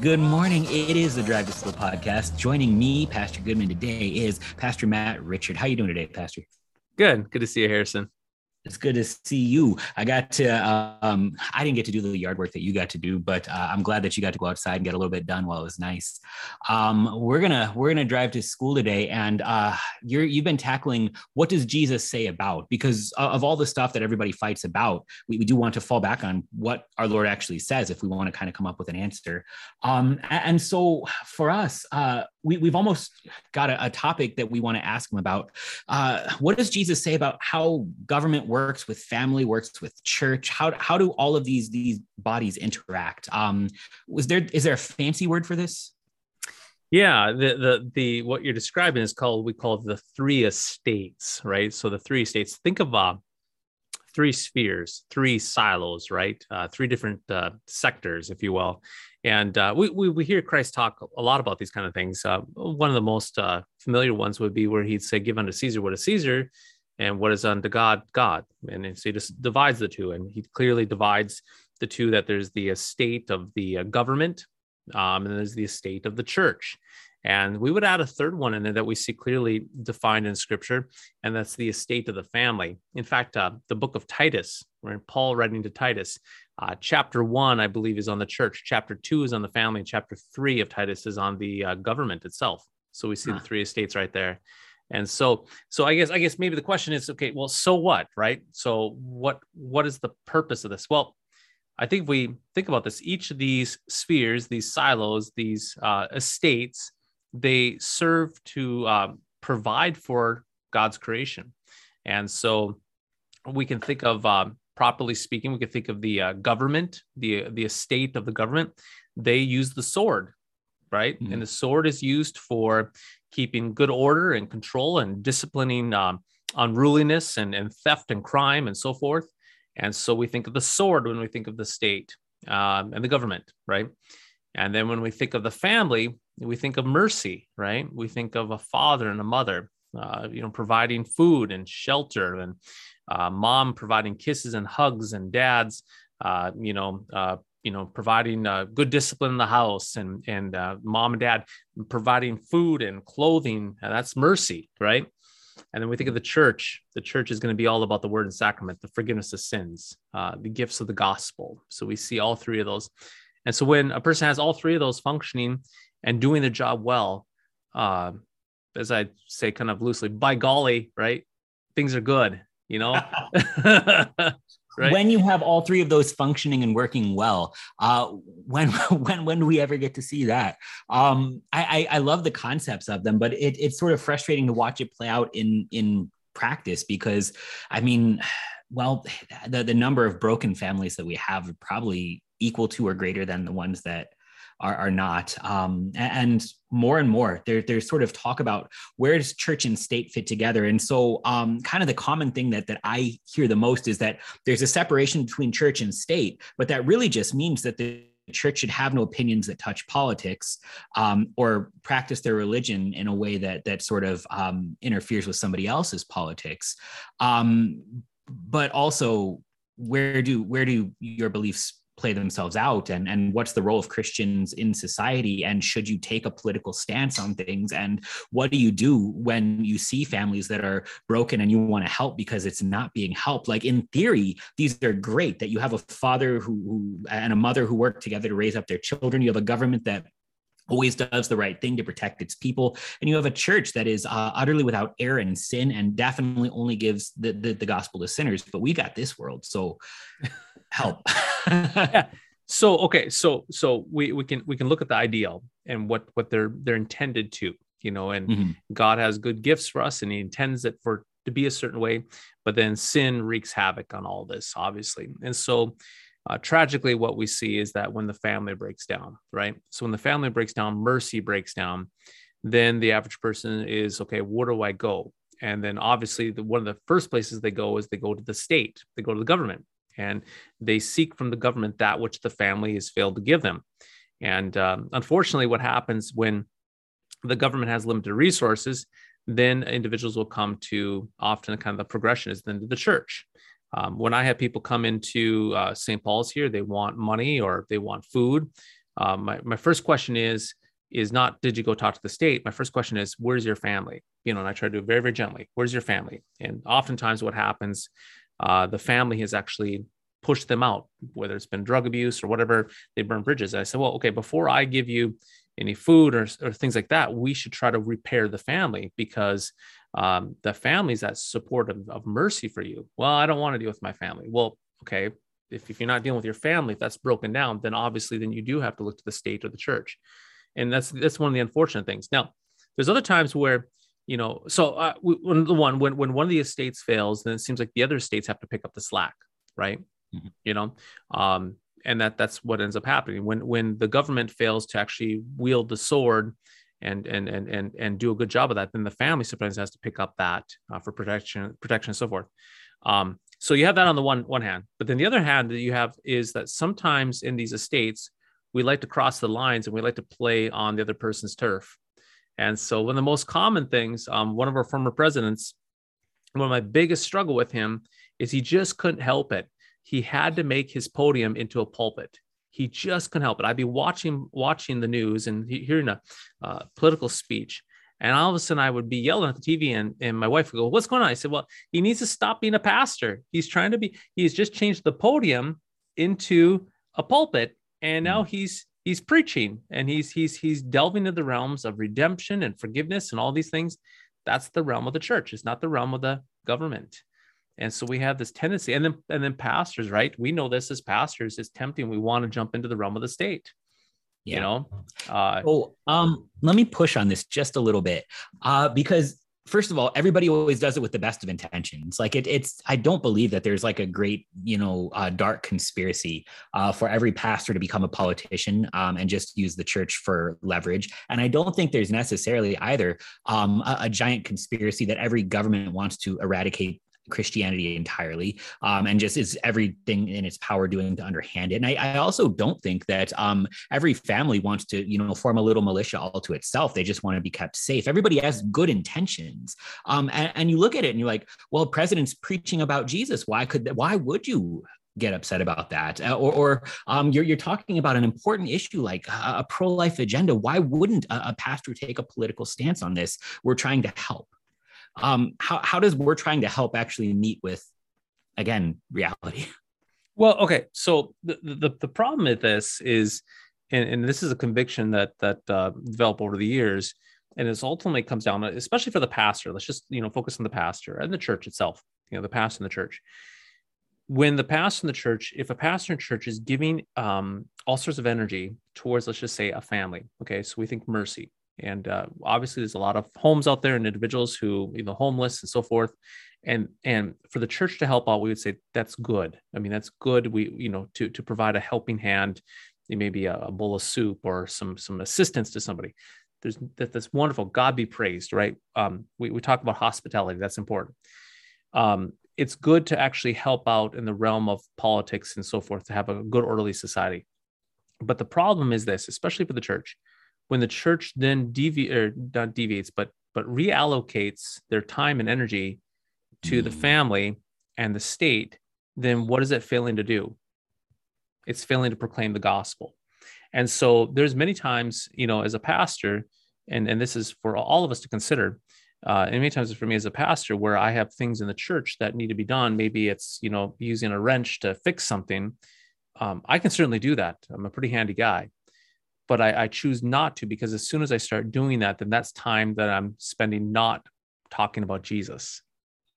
Good morning. It is the Drive to School podcast. Joining me, Pastor Goodman, today is Pastor Matt Richard. How you doing today, Pastor? Good. Good to see you, Harrison. It's good to see you. I got to, um, I didn't get to do the yard work that you got to do, but uh, I'm glad that you got to go outside and get a little bit done while it was nice. Um, we're gonna we're gonna drive to school today, and uh, you're you've been tackling what does Jesus say about because of all the stuff that everybody fights about, we, we do want to fall back on what our Lord actually says if we want to kind of come up with an answer. Um, and so for us, uh, we, we've almost got a, a topic that we want to ask him about. Uh, what does Jesus say about how government works with family, works with church? How, how do all of these these bodies interact? Um, was there is there a fancy word for this? Yeah, the the the what you're describing is called we call the three estates, right? So the three estates. Think of uh, three spheres, three silos, right? Uh, three different uh, sectors, if you will. And uh, we, we, we hear Christ talk a lot about these kind of things. Uh, one of the most uh, familiar ones would be where he'd say, "Give unto Caesar what is Caesar, and what is unto God, God." And so he just divides the two, and he clearly divides the two. That there's the estate of the uh, government, um, and there's the estate of the church. And we would add a third one in there that we see clearly defined in scripture, and that's the estate of the family. In fact, uh, the book of Titus, where Paul writing to Titus, uh, chapter one, I believe, is on the church. Chapter two is on the family. And chapter three of Titus is on the uh, government itself. So we see huh. the three estates right there. And so, so I guess, I guess maybe the question is, okay, well, so what, right? So what, what is the purpose of this? Well, I think we think about this. Each of these spheres, these silos, these uh, estates, they serve to um, provide for God's creation. And so we can think of, um, properly speaking, we can think of the uh, government, the the estate of the government. They use the sword, right? Mm-hmm. And the sword is used for keeping good order and control and disciplining um, unruliness and, and theft and crime and so forth. And so we think of the sword when we think of the state um, and the government, right? And then when we think of the family, we think of mercy, right? We think of a father and a mother, uh, you know, providing food and shelter, and uh, mom providing kisses and hugs, and dads, uh, you know, uh, you know, providing uh, good discipline in the house, and and uh, mom and dad providing food and clothing. And that's mercy, right? And then we think of the church. The church is going to be all about the word and sacrament, the forgiveness of sins, the gifts of the gospel. So we see all three of those. And so when a person has all three of those functioning and doing the job well, uh, as I say kind of loosely, by golly, right? Things are good, you know? Right? When you have all three of those functioning and working well, uh, when when when do we ever get to see that? Um, I, I, I love the concepts of them, but it, it's sort of frustrating to watch it play out in in practice because, I mean, well, the the number of broken families that we have probably equal to or greater than the ones that are, are not. Um, and more and more, there, there's sort of talk about where does church and state fit together. And so, um, kind of the common thing that that I hear the most is that there's a separation between church and state, but that really just means that the church should have no opinions that touch politics um, or practice their religion in a way that that sort of um, interferes with somebody else's politics. Um, but also, where do where do your beliefs play themselves out? And and what's the role of christians in society? And should you take a political stance on things? And what do you do when you see families that are broken and you want to help because it's not being helped? Like in theory these are great that you have a father who, who and a mother who work together to raise up their children. You have a government that always does the right thing to protect its people. And you have a church that is uh, utterly without error and sin and definitely only gives the, the, the gospel to sinners. But we got this world so help. Yeah. So okay. So so we we can we can look at the ideal and what what they're they're intended to you know and mm-hmm. god has good gifts for us and he intends it for to be a certain way but then sin wreaks havoc on all this obviously. And so uh, tragically what we see is that when the family breaks down right? So when the family breaks down mercy breaks down then the average person is okay where do i go? And then obviously the, one of the first places they go is they go to the state they go to the government and they seek from the government that which the family has failed to give them. And um, unfortunately, what happens when the government has limited resources, then individuals will come to often kind of the progression is then to the church. Um, when I have people come into uh, St. Paul's here, they want money or they want food. uh, my, my first question is is not did you go talk to the state my first question is where's your family you know and i try to do it very very gently where's your family and oftentimes what happens uh, the family has actually pushed them out whether it's been drug abuse or whatever they burn bridges. And i said well okay before i give you any food or, or things like that we should try to repair the family because um, the family's that support of, of mercy for you. Well i don't want to deal with my family. Well okay if, if you're not dealing with your family if that's broken down then obviously then you do have to look to the state or the church. And that's that's one of the unfortunate things. Now there's other times where you know so uh, when the one when, when one of the estates fails then it seems like the other states have to pick up the slack right mm-hmm. you know um and that that's what ends up happening when when the government fails to actually wield the sword and and and and and do a good job of that then the family sometimes has to pick up that uh, for protection protection and so forth um so you have that on the one one hand but then the other hand that you have is that sometimes in these estates we like to cross the lines and we like to play on the other person's turf. And so, one of the most common things, um, one of our former presidents, one of my biggest struggle with him is he just couldn't help it. He had to make his podium into a pulpit. He just couldn't help it. I'd be watching watching the news and hearing a uh, political speech, and all of a sudden I would be yelling at the TV, and, and my wife would go, "What's going on?" I said, "Well, he needs to stop being a pastor. He's trying to be. He's just changed the podium into a pulpit, and now mm. he's he's preaching and he's he's he's delving into the realms of redemption and forgiveness and all these things. That's the realm of the church. It's not the realm of the government. And so we have this tendency and then and then pastors right? We know this as pastors. Is tempting. We want to jump into the realm of the state yeah. you know? Uh, oh um let me push on this just a little bit uh because first of all, everybody always does it with the best of intentions. Like it, it's, I don't believe that there's like a great, you know, uh, dark conspiracy uh, for every pastor to become a politician um, and just use the church for leverage. And I don't think there's necessarily either um, a, a giant conspiracy that every government wants to eradicate Christianity entirely, um, and just is everything in its power doing to underhand it. And I, I also don't think that um, every family wants to, you know, form a little militia all to itself. They just want to be kept safe. Everybody has good intentions, um, and, and you look at it and you're like, well, president's preaching about Jesus. Why could? Why would you get upset about that uh, or, or um, you're, you're talking about an important issue like a, a pro-life agenda why wouldn't a, a, pastor take a political stance on this we're trying to help um, how, how does we're trying to help actually meet with again reality. Well okay so the, the, the problem with this is and, and this is a conviction that that uh, developed over the years and it ultimately comes down especially for the pastor let's just you know focus on the pastor and the church itself you know the pastor and the church. When the pastor in the church if a pastor in church is giving um, all sorts of energy towards let's just say a family okay so we think mercy and uh, obviously, there's a lot of homes out there and individuals who, you know, homeless and so forth. And and for the church to help out, we would say that's good. I mean, that's good. We, you know, to to provide a helping hand, maybe a, a bowl of soup or some some assistance to somebody. There's that that's wonderful. God be praised, right? Um, we we talk about hospitality. That's important. Um, it's good to actually help out in the realm of politics and so forth to have a good orderly society. But the problem is this, especially for the church when the church then deviates or not deviates but but reallocates their time and energy to mm. the family and the state then what is it failing to do? It's failing to proclaim the gospel. And so there's many times you know as a pastor and and this is for all of us to consider uh, and many times for me as a pastor where i have things in the church that need to be done. Maybe it's you know using a wrench to fix something. Um, i can certainly do that. I'm a pretty handy guy but I, I choose not to because as soon as I start doing that, then that's time that I'm spending not talking about Jesus,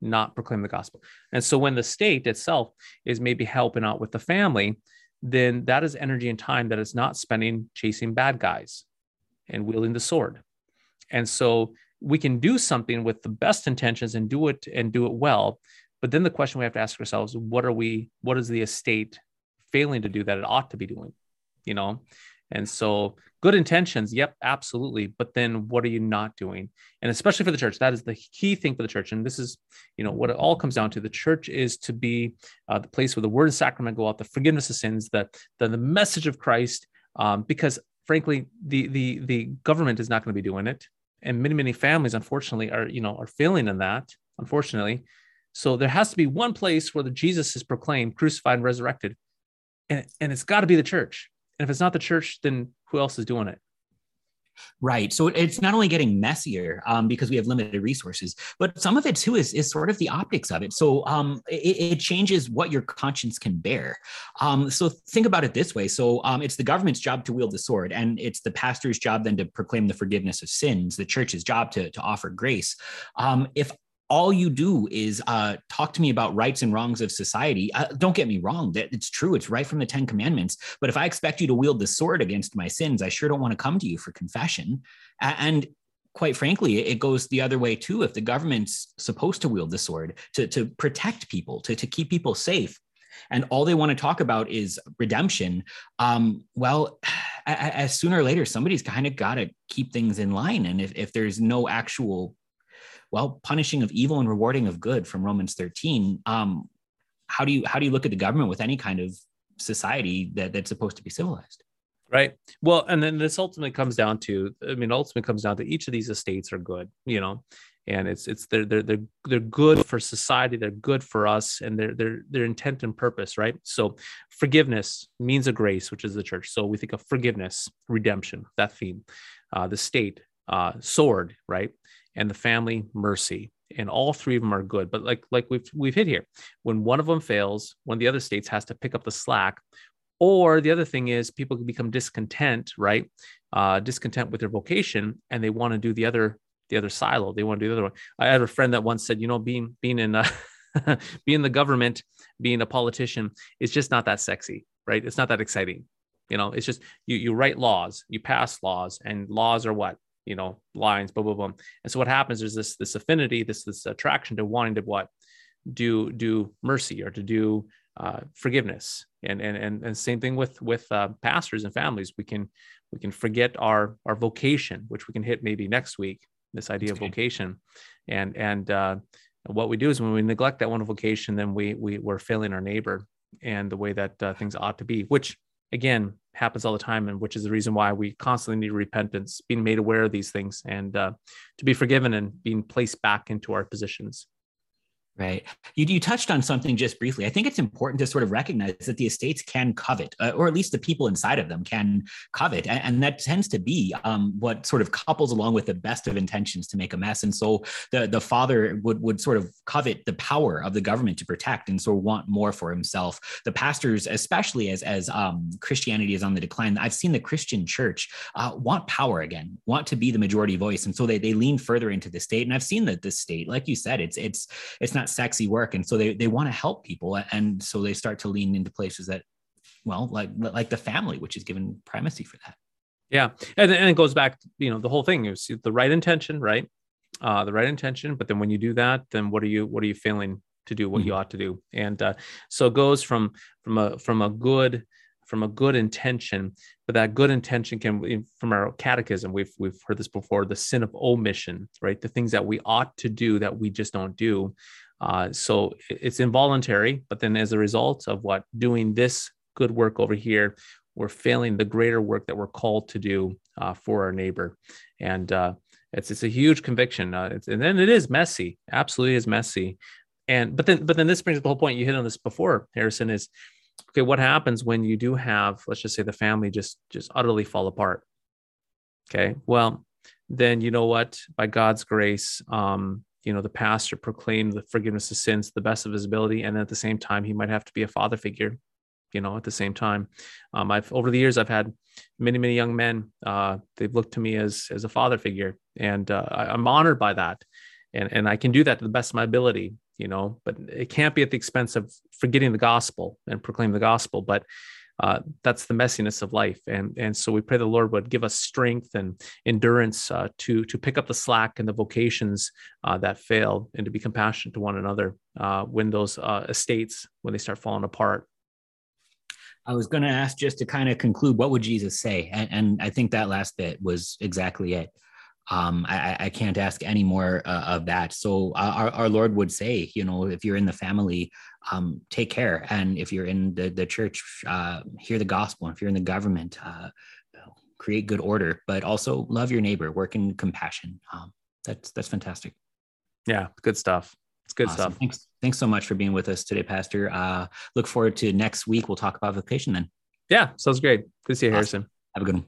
not proclaiming the gospel. And so when the state itself is maybe helping out with the family, then that is energy and time that is not spending chasing bad guys and wielding the sword. And so we can do something with the best intentions and do it and do it well. But then the question we have to ask ourselves, what are we, what is the estate failing to do that it ought to be doing? You know, and so, good intentions, yep, absolutely. But then, what are you not doing? And especially for the church, that is the key thing for the church. And this is, you know, what it all comes down to. The church is to be uh, the place where the word and sacrament go out, the forgiveness of sins, the the, the message of Christ. Um, because frankly, the the the government is not going to be doing it, and many many families, unfortunately, are you know are failing in that. Unfortunately, so there has to be one place where the Jesus is proclaimed, crucified, and resurrected, and and it's got to be the church And if it's not the church, then who else is doing it? Right. So it's not only getting messier um, because we have limited resources, but some of it too is, is sort of the optics of it. So um, it, it, changes what your conscience can bear. Um, so think about it this way. So um, it's the government's job to wield the sword, and it's the pastor's job then to proclaim the forgiveness of sins, the church's job to, to offer grace. Um, if all you do is uh, talk to me about rights and wrongs of society. Uh, don't get me wrong, that it's true. It's right from the Ten Commandments. But if I expect you to wield the sword against my sins, I sure don't want to come to you for confession. And quite frankly, it goes the other way too. If the government's supposed to wield the sword to, to protect people, to, to keep people safe, and all they want to talk about is redemption, um, well, as sooner or later, somebody's kind of got to keep things in line. And if, if there's no actual well, punishing of evil and rewarding of good from Romans 13. Um, how do you how do you look at the government with any kind of society that, that's supposed to be civilized? Right. Well, and then this ultimately comes down to, I mean, ultimately comes down to each of these estates are good, you know, and it's it's they're they're they're they're good for society, they're good for us, and they're they're they're intent and purpose, right? So forgiveness means of grace, which is the church. So we think of forgiveness, redemption, that theme, uh, the state, uh, sword, right? And the family mercy. And all three of them are good. But like like we've we've hit here when one of them fails one of the other states has to pick up the slack or the other thing is people can become discontent right? Uh, discontent with their vocation and they want to do the other the other silo. They want to do the other one. I had a friend that once said you know being being in uh, being the government being a politician is just not that sexy right? It's not that exciting. You know it's just you you write laws you pass laws and laws are what you know lines boom boom boom. And so what happens is this this affinity this this attraction to wanting to what? Do do mercy or to do uh, forgiveness. And, and and and same thing with with uh, pastors and families. We can we can forget our our vocation which we can hit maybe next week this idea okay. of vocation. And and uh, what we do is when we neglect that one vocation then we we we're failing our neighbor and the way that uh, things ought to be which again happens all the time and which is the reason why we constantly need repentance being made aware of these things and uh, to be forgiven and being placed back into our positions Right. You, you touched on something just briefly. I think it's important to sort of recognize that the estates can covet, uh, or at least the people inside of them can covet. And, and that tends to be um, what sort of couples along with the best of intentions to make a mess. And so the, the father would, would sort of covet the power of the government to protect and so want more for himself. The pastors, especially as, as um, Christianity is on the decline, I've seen the Christian church uh, want power again, want to be the majority voice. And so they, they lean further into the state. And I've seen that the state, like you said, it's, it's, it's not not sexy work and so they, they want to help people and so they start to lean into places that well like like the family which is given primacy for that. Yeah and, and it goes back you know the whole thing is the right intention right? Uh the right intention but then when you do that then what are you what are you failing to do what mm-hmm. you ought to do? And uh, so it goes from from a from a good from a good intention but that good intention can from our catechism we've we've heard this before the sin of omission right? The things that we ought to do that we just don't do uh, so it's involuntary, but then as a result of what doing this good work over here, we're failing the greater work that we're called to do uh, for our neighbor. And uh, it's it's a huge conviction. Uh, and then it is messy, absolutely is messy. And but then but then this brings up the whole point you hit on this before, Harrison, is okay, what happens when you do have, let's just say the family just just utterly fall apart? Okay, well, then you know what? By God's grace, um, you know the pastor proclaim the forgiveness of sins to the best of his ability and at the same time he might have to be a father figure you know at the same time. Um, i've over the years i've had many many young men uh, they've looked to me as as a father figure and uh, I, am honored by that and and i can do that to the best of my ability you know but it can't be at the expense of forgetting the gospel and proclaim the gospel but uh, that's the messiness of life. And, and so we pray the Lord would give us strength and endurance uh, to, to pick up the slack and the vocations uh, that fail and to be compassionate to one another uh, when those uh, estates, when they start falling apart. I was going to ask just to kind of conclude, what would Jesus say? And, and I think that last bit was exactly it um, I, I, can't ask any more uh, of that. So uh, our, our Lord would say, you know, if you're in the family, um, take care. And if you're in the, the church, uh, hear the gospel. And if you're in the government, uh, create good order, but also love your neighbor, work in compassion. Um, that's, that's fantastic. Yeah. Good stuff. It's good awesome. stuff. Thanks. Thanks so much for being with us today, Pastor. Uh, look forward to next week. We'll talk about vocation then. Yeah, sounds great. Good to see you, awesome. Harrison. Have a good one.